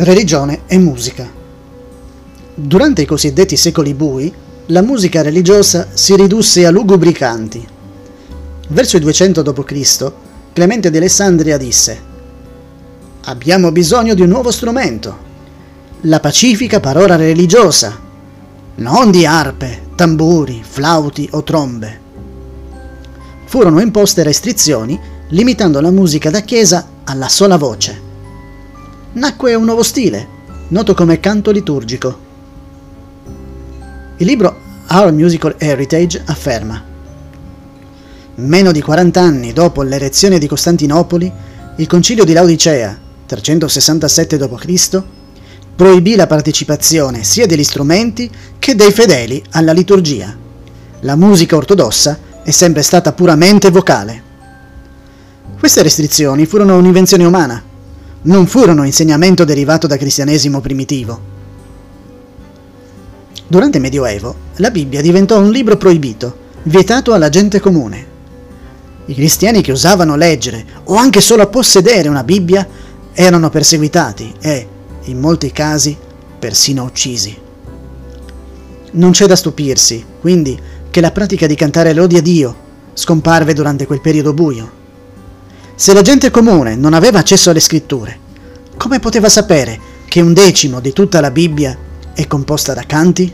Religione e musica. Durante i cosiddetti secoli bui, la musica religiosa si ridusse a lugubri canti. Verso il 200 d.C., Clemente di Alessandria disse: Abbiamo bisogno di un nuovo strumento, la pacifica parola religiosa, non di arpe, tamburi, flauti o trombe. Furono imposte restrizioni limitando la musica da chiesa alla sola voce nacque un nuovo stile, noto come canto liturgico. Il libro Our Musical Heritage afferma Meno di 40 anni dopo l'erezione di Costantinopoli, il concilio di Laodicea, 367 d.C., proibì la partecipazione sia degli strumenti che dei fedeli alla liturgia. La musica ortodossa è sempre stata puramente vocale. Queste restrizioni furono un'invenzione umana, non furono insegnamento derivato da cristianesimo primitivo. Durante il Medioevo, la Bibbia diventò un libro proibito, vietato alla gente comune. I cristiani che usavano leggere o anche solo possedere una Bibbia erano perseguitati e, in molti casi, persino uccisi. Non c'è da stupirsi, quindi, che la pratica di cantare lodi a Dio scomparve durante quel periodo buio. Se la gente comune non aveva accesso alle scritture, come poteva sapere che un decimo di tutta la Bibbia è composta da canti?